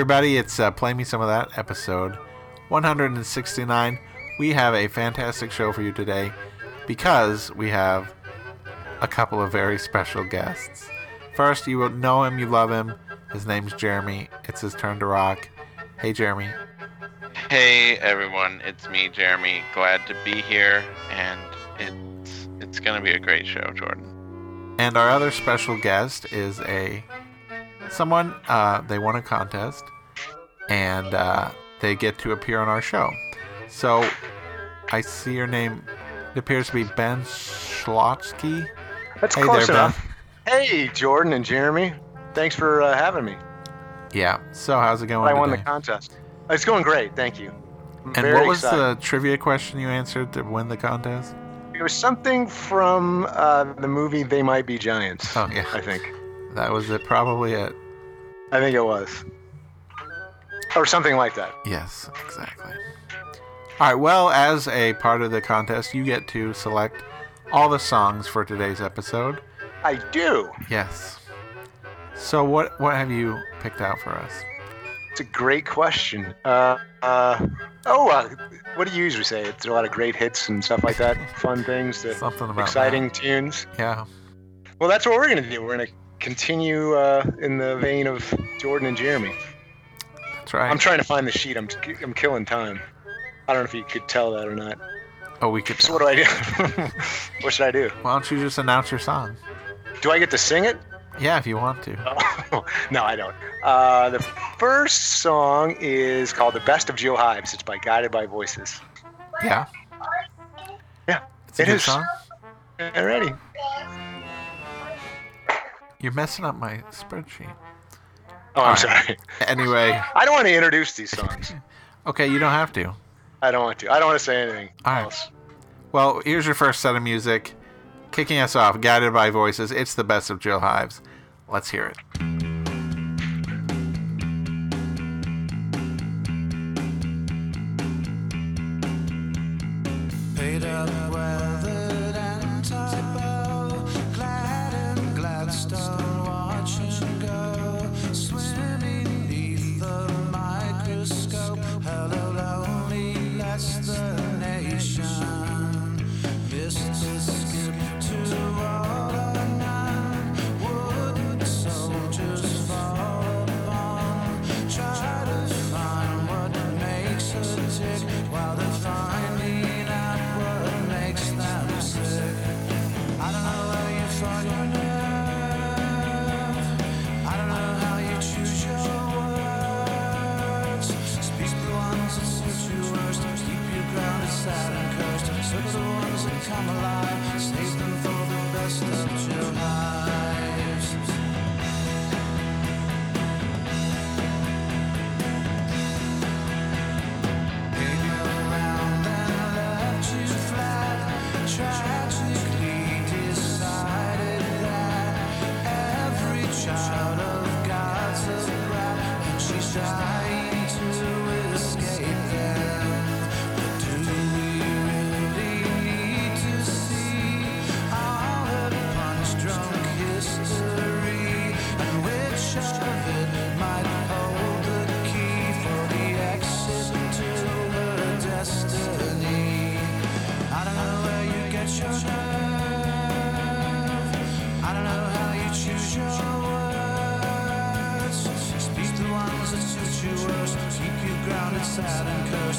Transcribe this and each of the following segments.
Everybody, it's uh, Play Me Some of That, episode 169. We have a fantastic show for you today because we have a couple of very special guests. First, you will know him, you love him. His name's Jeremy. It's his turn to rock. Hey, Jeremy. Hey everyone, it's me, Jeremy. Glad to be here, and it's it's gonna be a great show, Jordan. And our other special guest is a someone uh, they won a contest, and uh, they get to appear on our show. So I see your name. It appears to be Ben Schlotsky. That's Hey close there, enough. Hey, Jordan and Jeremy. Thanks for uh, having me. Yeah. So how's it going I won the contest. It's going great. Thank you. I'm and what was excited. the trivia question you answered to win the contest? It was something from uh, the movie They Might Be Giants. Oh yeah, I think. That was it. Probably it. I think it was. Or something like that. Yes, exactly. All right. Well, as a part of the contest, you get to select all the songs for today's episode. I do. Yes. So what what have you picked out for us? It's a great question. Uh, uh, oh, uh, what do you usually say? It's a lot of great hits and stuff like that. Fun things, to, Something about exciting tunes. Yeah. Well, that's what we're going to do. We're going to continue uh, in the vein of Jordan and Jeremy. That's right. I'm trying to find the sheet. I'm, I'm killing time. I don't know if you could tell that or not. oh, we could. So what do I do? what should I do? Why don't you just announce your song? Do I get to sing it? Yeah, if you want to. Oh, no, I don't. Uh, the first song is called "The Best of Jill Hives." It's by Guided by Voices. Yeah. Yeah, It's a it good is. song. Alrighty. You're messing up my spreadsheet. Oh, I'm sorry. Anyway, I don't want to introduce these songs. okay, you don't have to. I don't want to. I don't want to say anything All right. else. Well, here's your first set of music. Kicking us off, Guided by Voices. It's the best of Jill Hives. Let's hear it.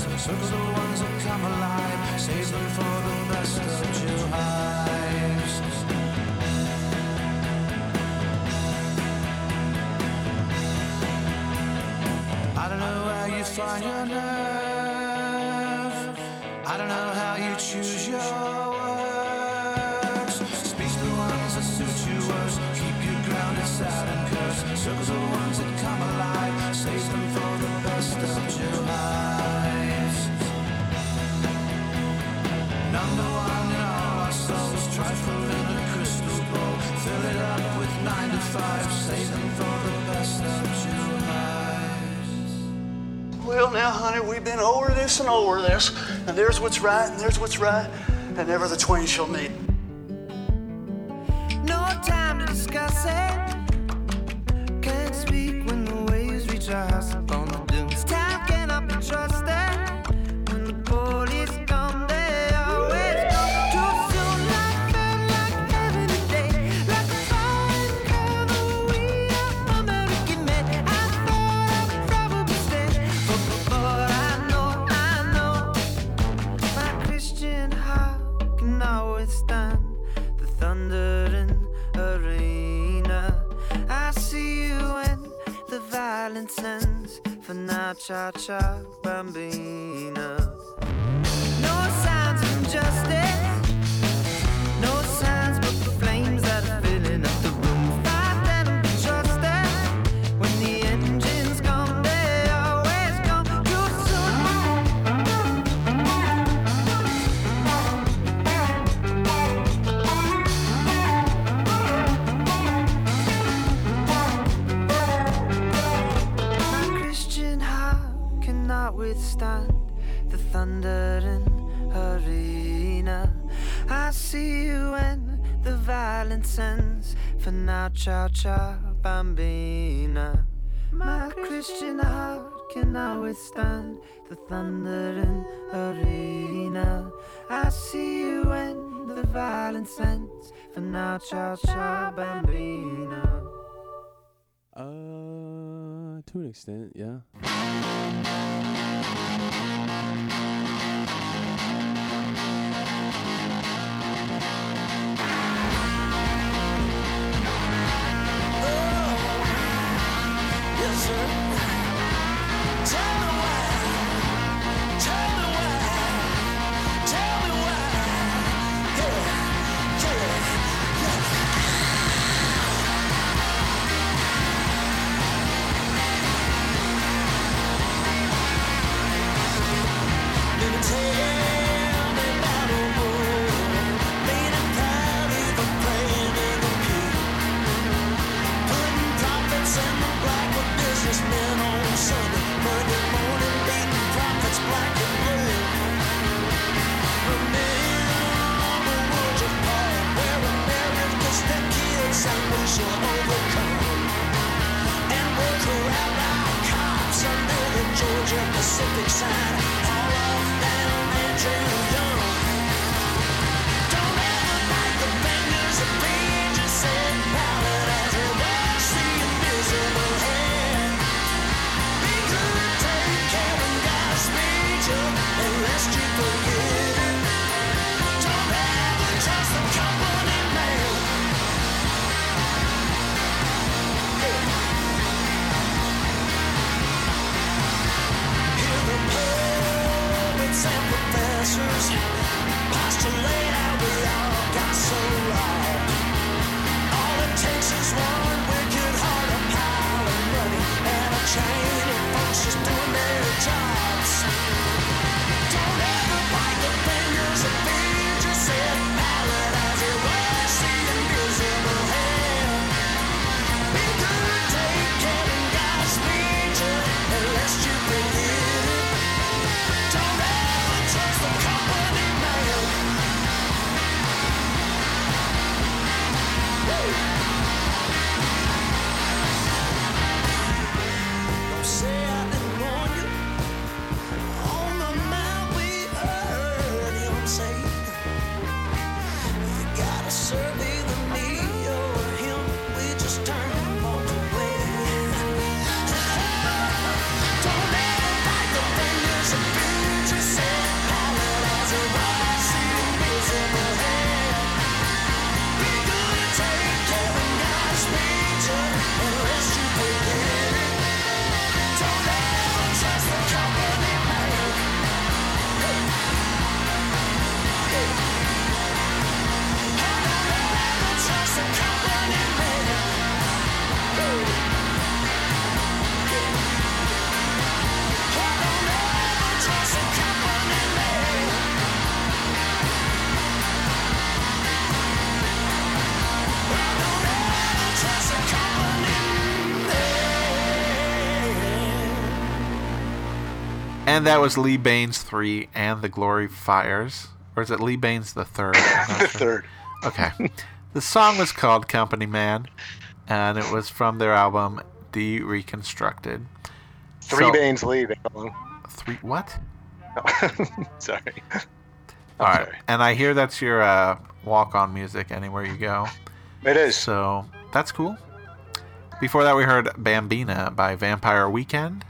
Circle the ones that come alive. Save them for the best of your. I don't know where you find your nerve. I don't know how you choose your words. Speak the ones that suit you worst. Keep you grounded, sad and Trifle in a crystal bowl. Fill it up with nine to five. Save them for the best of your lives. Well, now, honey, we've been over this and over this, and there's what's right, and there's what's right, and never the twain shall meet. No time to discuss it. Can't speak when the waves reach Fana cha cha bambina. stop the thunder in arena. I see you when the violence ends. For now, ciao, ciao, bambina. My Christian heart cannot withstand the thunder in arena. I see you when the violence ends. For now, ciao, ciao, bambina. Uh, to an extent, yeah. Oh, yes, sir. And that was Lee Baines three and the Glory Fires, or is it Lee Baines the third? the sure. third. Okay. the song was called Company Man, and it was from their album Dereconstructed. Three so, Baines Lee. Three what? No. sorry. All right. Sorry. And I hear that's your uh, walk on music anywhere you go. It is. So that's cool. Before that, we heard Bambina by Vampire Weekend.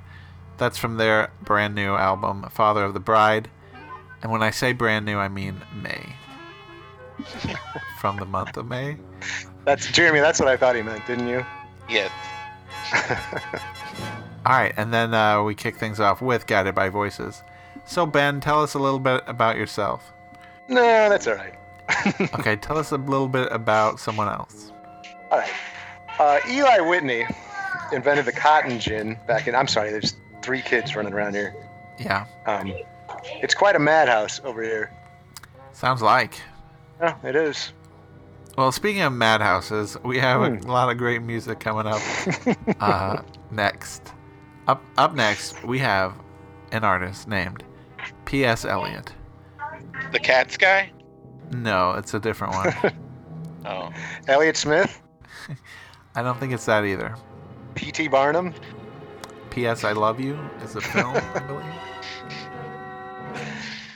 That's from their brand new album, Father of the Bride. And when I say brand new, I mean May. from the month of May. That's Jeremy. That's what I thought he meant, didn't you? Yeah. All right, and then uh, we kick things off with Guided by Voices. So Ben, tell us a little bit about yourself. No, that's all right. okay, tell us a little bit about someone else. All right, uh, Eli Whitney invented the cotton gin back in. I'm sorry, there's three kids running around here. Yeah, Um, it's quite a madhouse over here. sounds like. Yeah, it is. Well, speaking of madhouses, we have a lot of great music coming up uh, next. Up up next, we have an artist named P.S. Eliot. The Cats guy? No, it's a different one. Oh. Elliott Smith, I don't think it's that either. P.T. Barnum, P.S. I Love You is a film, I believe.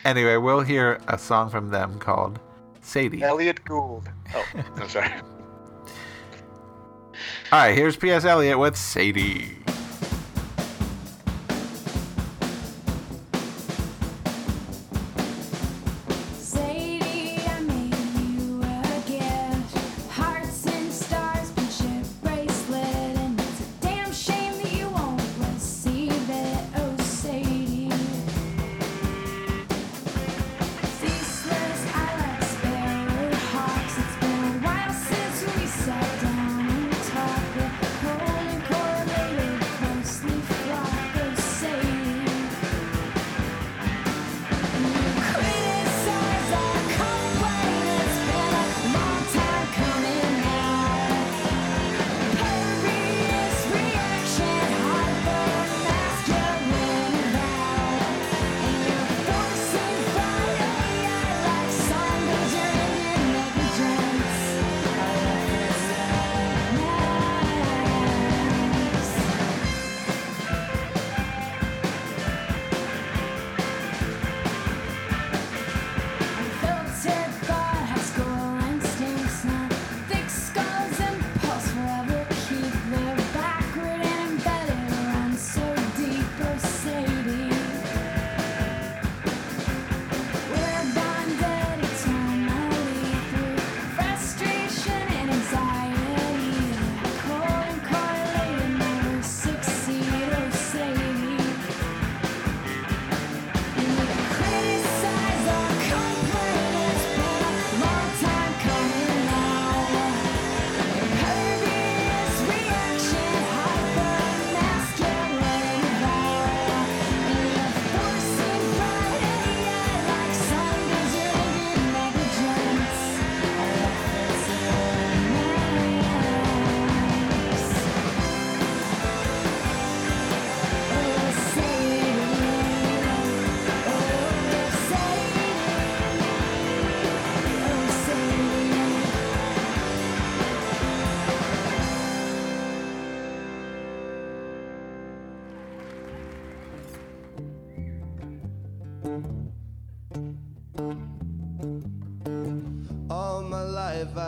Anyway, we'll hear a song from them called Sadie. All Elliott Gould. Oh, I'm sorry. right, here's P.S. Eliot with. Sadie,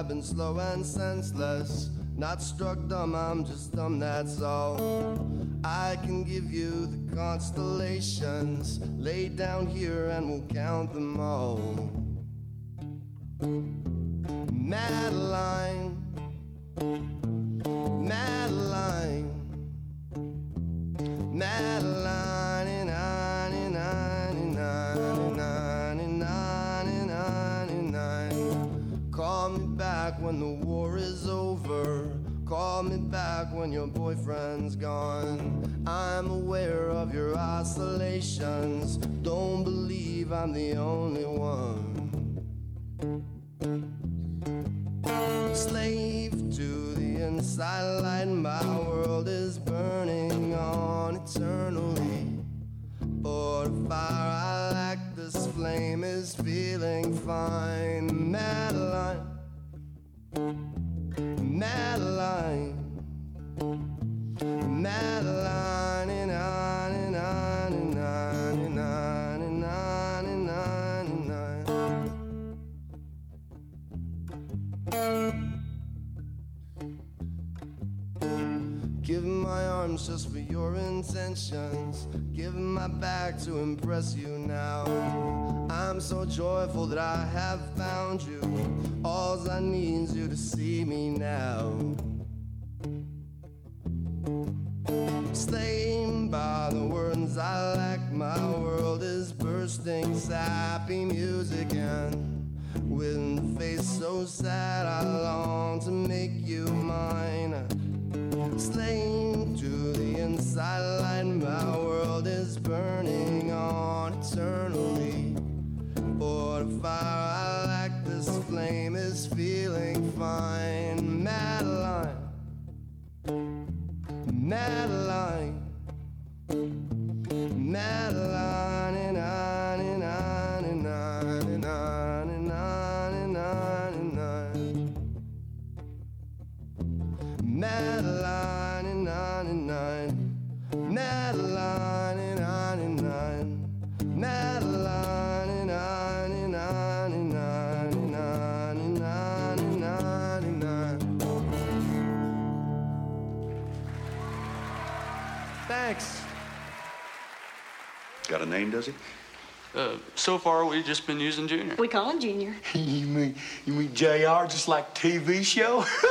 Been slow and senseless. Not struck dumb, I'm just dumb, that's all. I can give you the constellations. Lay down here and we'll count them all. Call me back when your boyfriend's gone. I'm aware of your oscillations. Don't believe I'm the only one. Slave to the inside light, my world is burning on eternally. But the fire I like, this flame is feeling fine. Madeline, Madeline, Madeline, 99, 99, 99, 99. Give my arms just for your intentions. Give my back to impress you now. I'm so joyful that I have found you. All I need is you to see me now. Slain by the words I lack, my world is bursting, sappy music and with a face so sad, I long to make you mine. Slain to the inside light, my world is burning on eternally. For the fire I lack, this flame is feeling fine. Far, we've just been using Junior. We call him Junior. you mean you mean JR just like TV show?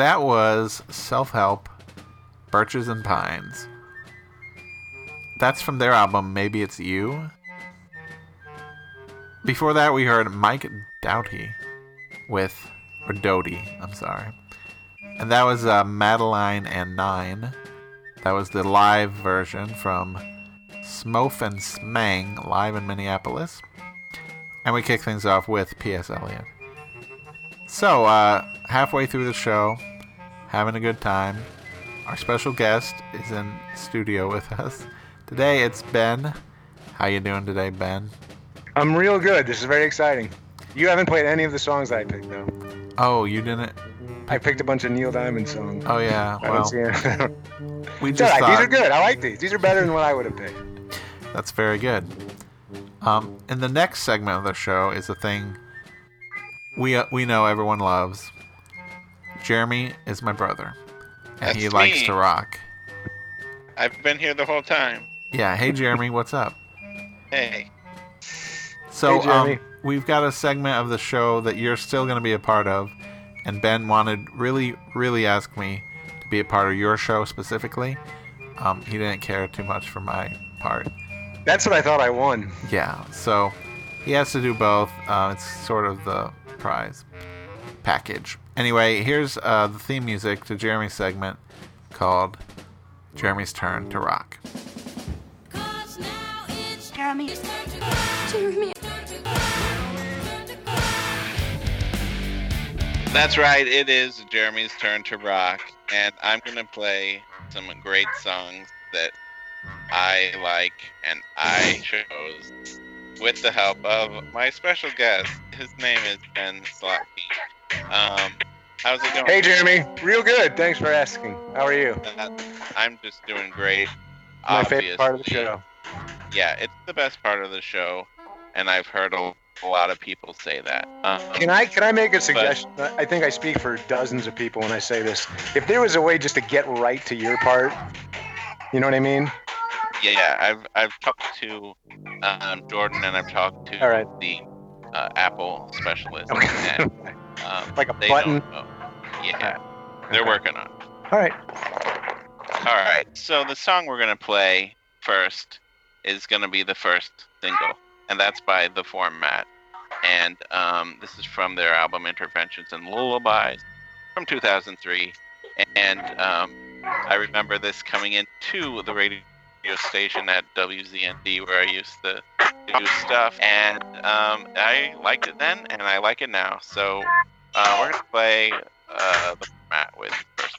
that was Self Help, Birches and Pines. That's from their album Maybe It's You. Before that, we heard Mike Doughty with, or Doty, I'm sorry. And that was uh, Madeline and Nine. That was the live version from Smofe and Smang live in Minneapolis. And we kick things off with P.S. Eliot. So, uh, halfway through the show, having a good time. Our special guest is in studio with us. Today it's Ben How you doing today, Ben? I'm real good. This is very exciting. You haven't played any of the songs I picked, though. Oh, you didn't? I picked a bunch of Neil Diamond songs. Oh yeah. I Well, we just right. These are good. I like these. These are better than what I would have picked. that's very good. Um, and the next segment of the show is a thing we uh, we know everyone loves. Jeremy is my brother, and he That's likes me. to rock. I've been here the whole time. Yeah. Hey, Jeremy, what's up? Hey. So Hey, um, we've got a segment of the show that you're still going to be a part of, and Ben wanted really, really ask me to be a part of your show specifically. Um, he didn't care too much for my part. That's what I thought I won. Yeah, so he has to do both. Uh, it's sort of the prize package. Anyway, here's uh, the theme music to Jeremy's segment called Jeremy's Turn to Rock. Jeremy. Jeremy. That's right. It is Jeremy's turn to rock, and I'm gonna play some great songs that I like and I chose with the help of my special guest. His name is Ben Slotky. Um, how's it going? Hey, Jeremy. Real good. Thanks for asking. How are you? Uh, I'm just doing great. My favorite part of the show. Yeah, it's the best part of the show, and I've heard a, a lot of people say that. Um, Can I can I make a suggestion? I think I speak for dozens of people when I say this. If there was a way just to get right to your part, you know what I mean? Yeah, I've I've talked to um, Jordan and I've talked to All right. the uh, Apple specialist. Okay. And, um, Like a button? Yeah, they're working on. it. All right. All right, so the song we're gonna play first is gonna be the first single, and that's by The Format, and um, this is from their album Interventions and Lullabies from 2003, and um, I remember this coming into the radio station at WZND where I used to do stuff, and um, I liked it then, and I like it now. So uh, we're gonna play uh, the format with first.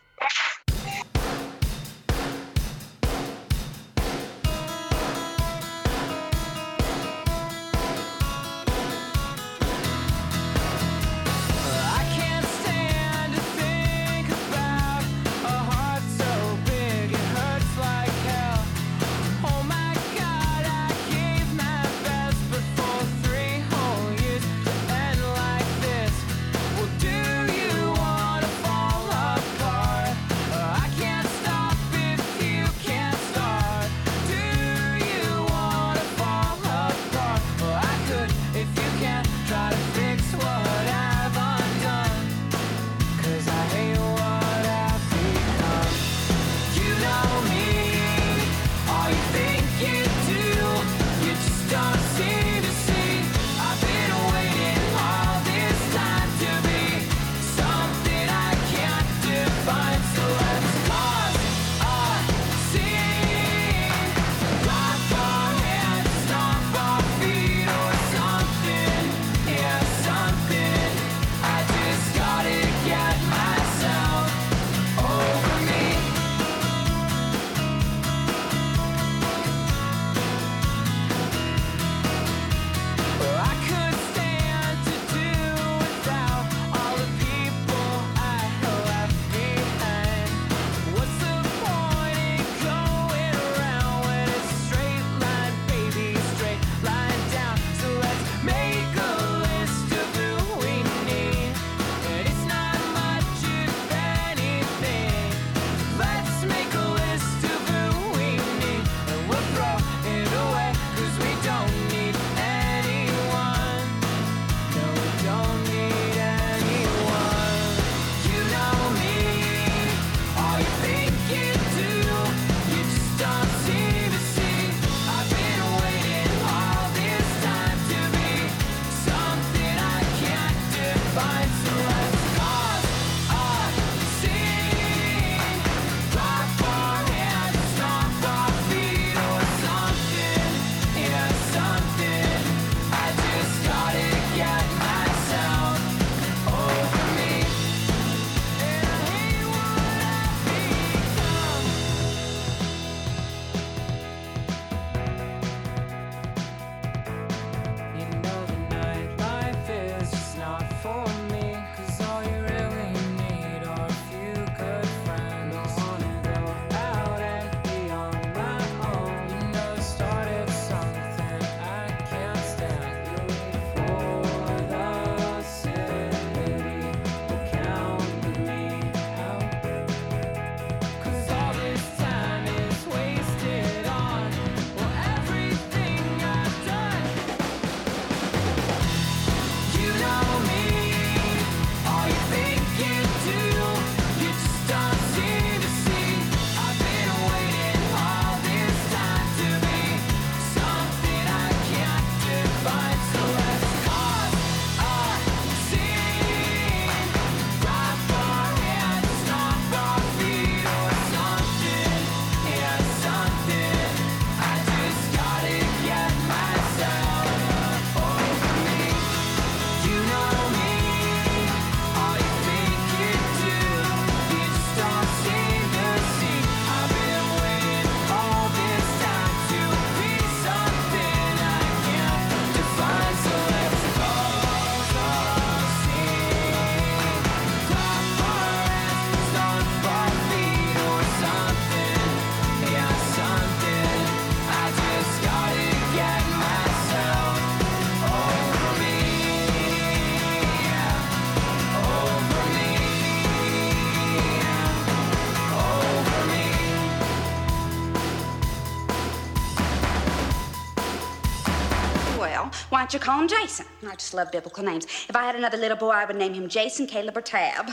You call him Jason? I just love biblical names. If I had another little boy, I would name him Jason, Caleb, or Tab.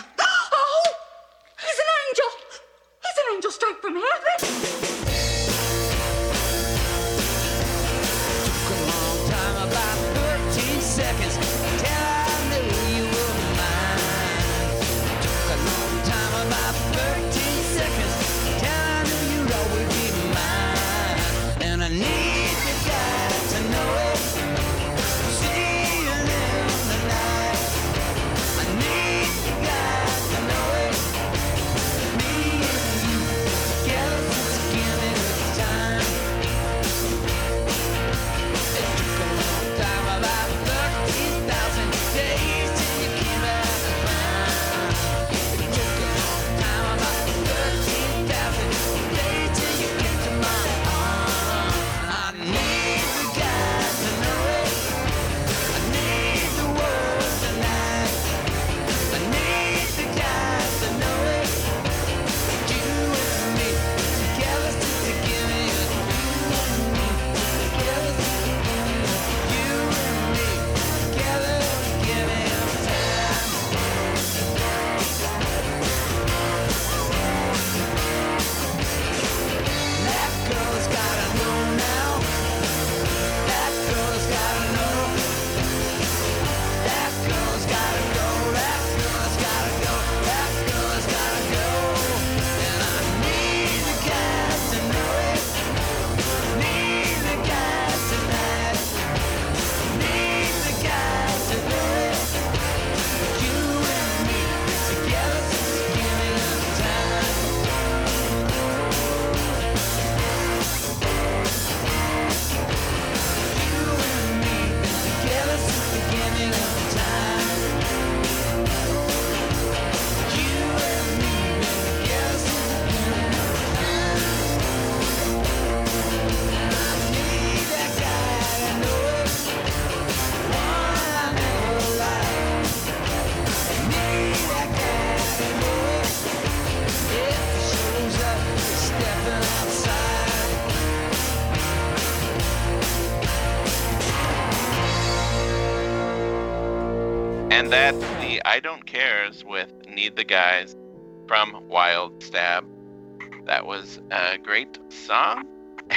Cares with Need the Guys from Wild Stab. That was a great song.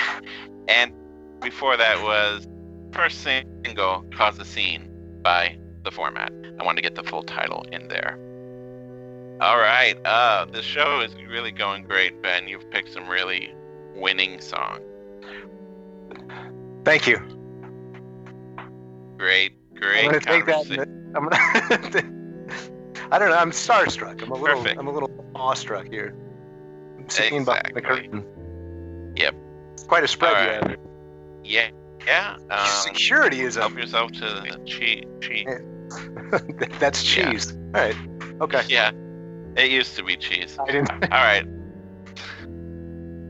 and before that was first single, Cause a Scene by The Format. I wanted to get the full title in there. All right. Uh, the show is really going great, Ben. You've picked some really winning songs. Thank you. Great, great I'm gonna take that. I'm gonna. I don't know. I'm starstruck. I'm a little. Perfect. I'm a little awestruck here. I'm seeing behind the curtain. Yep. Quite a spread right. have. Yeah, yeah. Um, Security is help up. yourself to the cheese. cheese. That's cheese. All right. Okay. Yeah, it used to be cheese. I didn't. All right.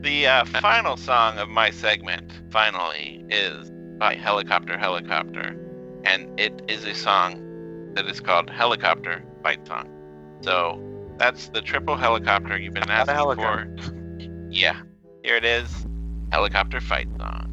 The uh, final song of my segment, finally, is by Helicopter Helicopter, and it is a song that is called Helicopter Fight Song. So that's the triple helicopter you've been asking for. Yeah, here it is, Helicopter Fight Song.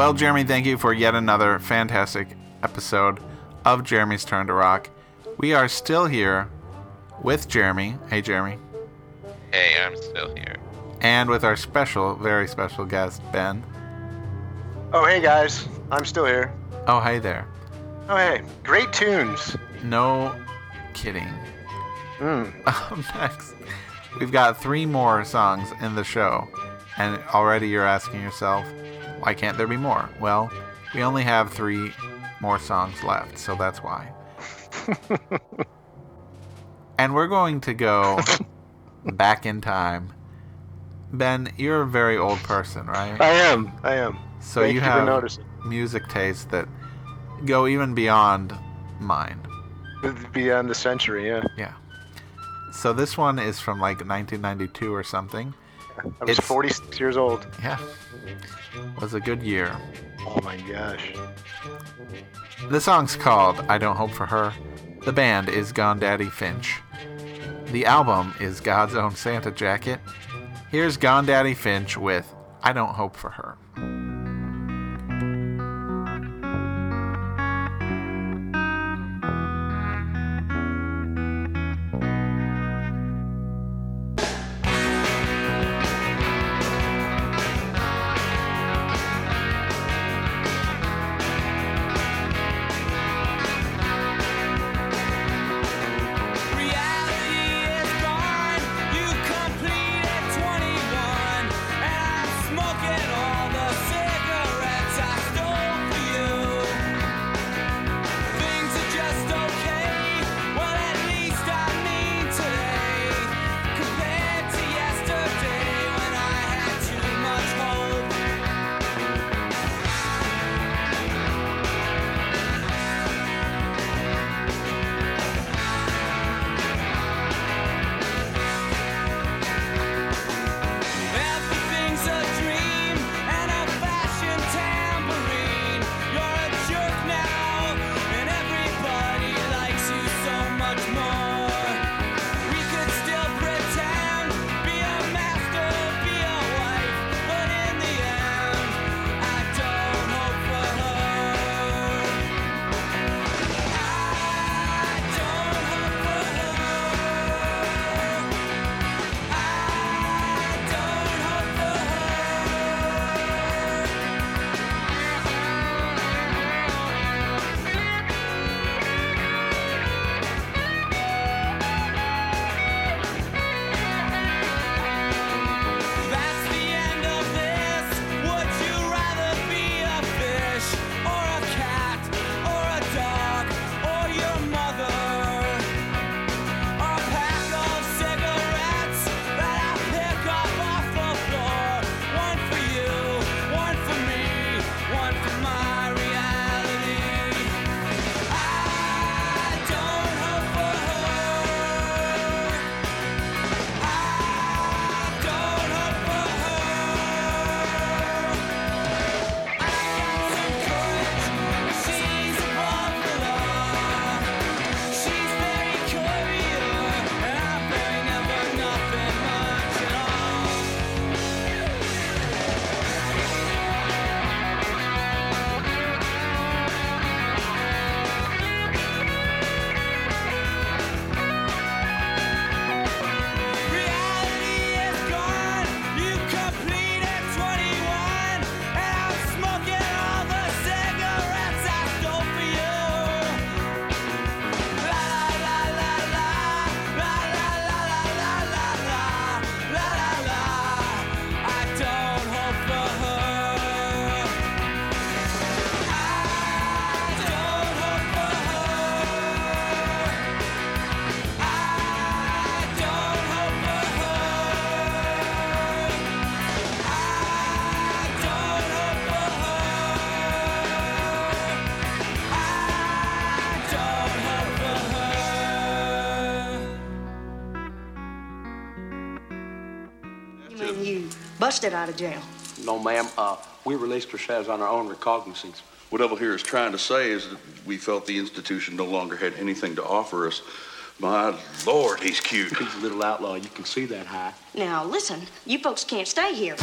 Well, Jeremy, thank you for yet another fantastic episode of Jeremy's Turn to Rock. We are still here with Jeremy. Hey, Jeremy. Hey, I'm still here. And with our special, very special guest, Ben. Oh, hey guys, I'm still here. Oh, hey there. Oh, hey, great tunes. No kidding. Mm. Up next, we've got three more songs in the show, and already you're asking yourself, why can't there be more? Well, we only have three more songs left, so that's why. and we're going to go back in time. Ben, you're a very old person, right? I am. I am. So Thank you you have music tastes that go even beyond mine. Beyond the century, yeah. Yeah. So this one is from like 1992 or something. I was 46 years old. Yeah. Was a good year. Oh my gosh. The song's called I Don't Hope for Her. The band is Gone Daddy Finch. The album is God's Own Santa Jacket. Here's Gone Daddy Finch with I Don't Hope for Her. Busted out of jail. No, ma'am. Uh, we released ourselves on our own recognizance. What Devil here is trying to say is that we felt the institution no longer had anything to offer us. My lord, he's cute. He's a little outlaw. You can see that high. Now, listen, you folks can't stay here.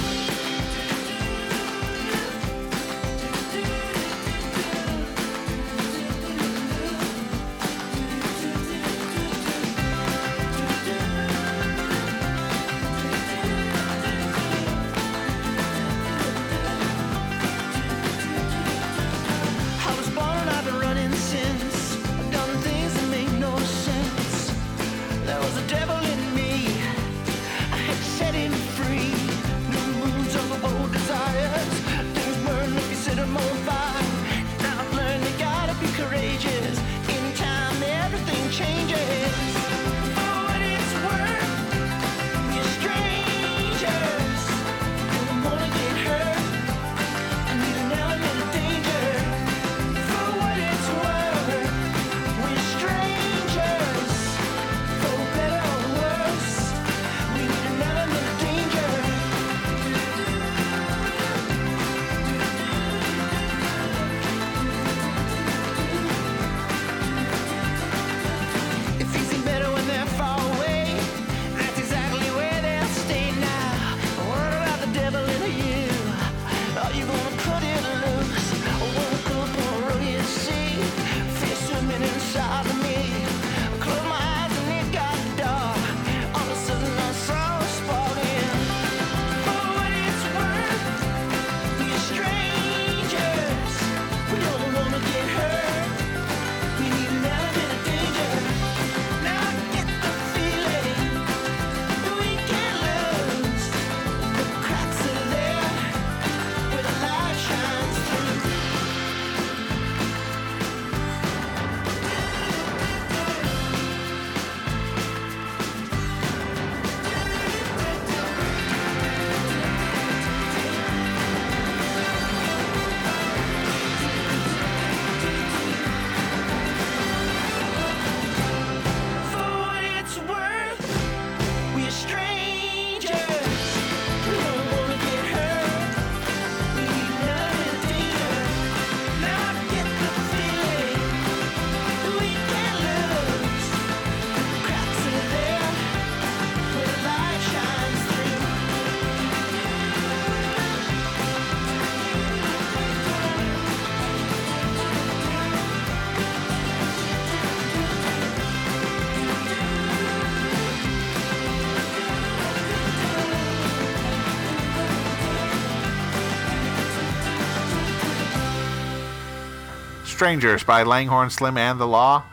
Strangers by Langhorne Slim and The Law.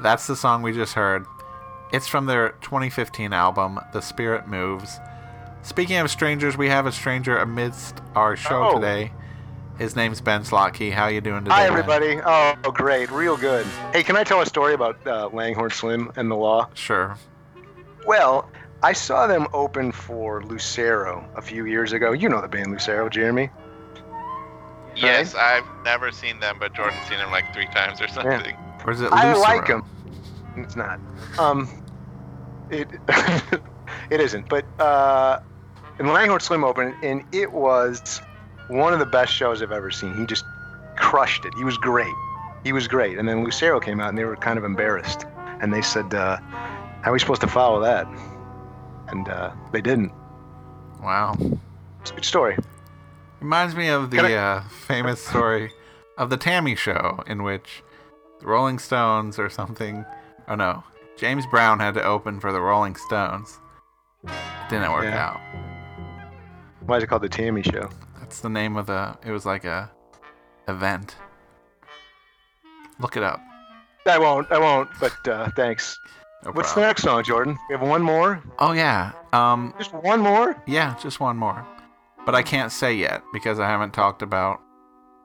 That's the song we just heard. It's from their 2015 album, The Spirit Moves. Speaking of strangers, we have a stranger amidst our show Oh. today. His name's Ben Slotky. How you doing today? Hi, Ben? everybody. Oh, great. Real good. Hey, can I tell a story about uh, Langhorne Slim and the Law? Sure. Well, I saw them open for Lucero a few years ago. You know the band Lucero, Jeremy. Yes, I've never seen them, but Jordan's seen them like three times or something. Or is it I Lucero? like them. It's not. Um, it it isn't. But uh, and Langhorne Slim opened, and it was one of the best shows I've ever seen. He just crushed it. He was great. He was great. And then Lucero came out, and they were kind of embarrassed, and they said, uh, "How are we supposed to follow that?" And uh, they didn't. Wow. It's a good story. Reminds me of the I- uh, famous story of the Tammy Show, in which the Rolling Stones or something. Oh no, James Brown had to open for the Rolling Stones. Didn't work Yeah. out. Why is it called the Tammy Show? That's the name of the. It was like a event. Look it up. I won't. I won't. But uh, thanks. No What's the next song, Jordan? We have one more. Oh yeah. Um. Just one more. Yeah, just one more. But I can't say yet because I haven't talked about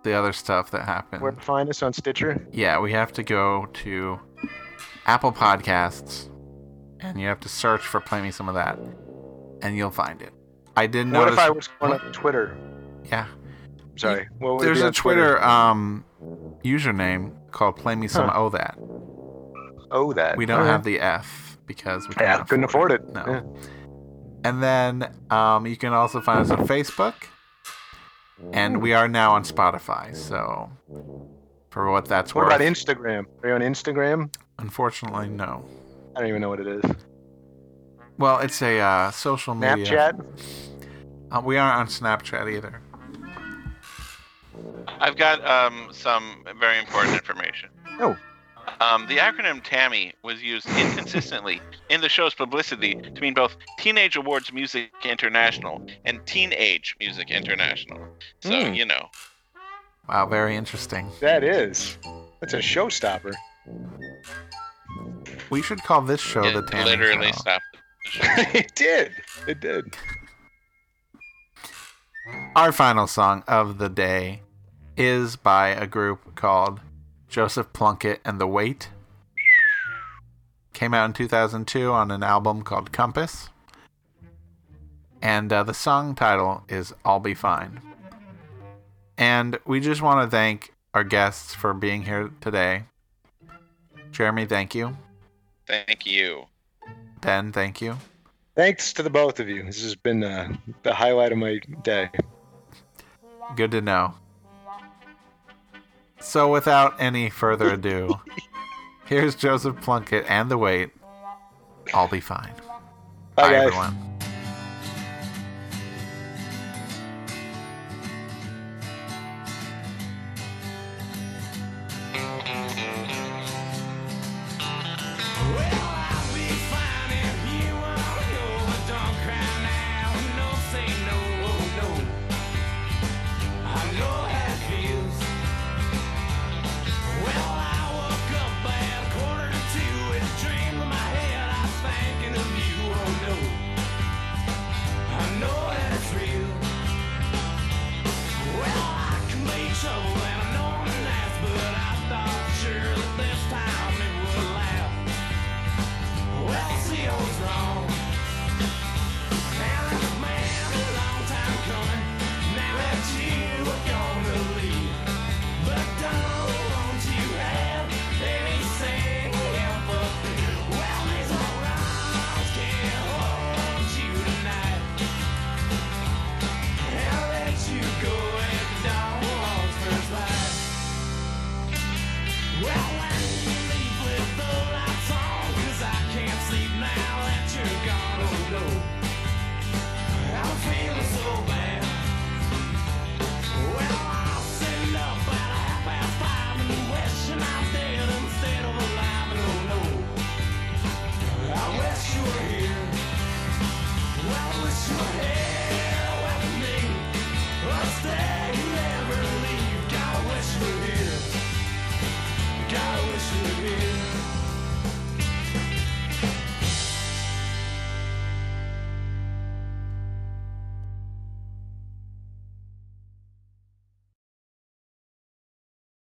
the other stuff that happened. Where to find us on Stitcher? Yeah, we have to go to Apple Podcasts and you have to search for Play Me Some of That and you'll find it. I did notice. What notice. if I was going on Twitter? Yeah. Sorry. What There's a on Twitter, um username called Play Me Some Huh. Oh That. Oh, that. We don't Alright. have the F because we Yeah, couldn't afford it. No. Yeah. And then um, you can also find us on Facebook. And we are now on Spotify. So, for what that's What worth. about Instagram? Are you on Instagram? Unfortunately, no. I don't even know what it is. Well, it's a uh, social media. Snapchat? Uh, we aren't on Snapchat either. I've got um, some very important information. Oh. Um, the acronym TAMI was used inconsistently in the show's publicity to mean both Teenage Awards Music International and Teenage Music International. So, Hmm. you know. Wow, very interesting. That is. That's a showstopper. We should call this show it the Tammy literally Show. stopped. it did. It did. Our final song of the day is by a group called Joseph Plunkett and the Weight. Came out in 2002 on an album called Compass. And uh, the song title is I'll Be Fine. And we just want to thank our guests for being here today. Jeremy, thank you. Thank you. Ben, thank you. Thanks to the both of you. This has been uh, the highlight of my day. Good to know. So, without any further ado, here's Joseph Plunkett and the Weight. I'll be fine. Bye, Bye everyone.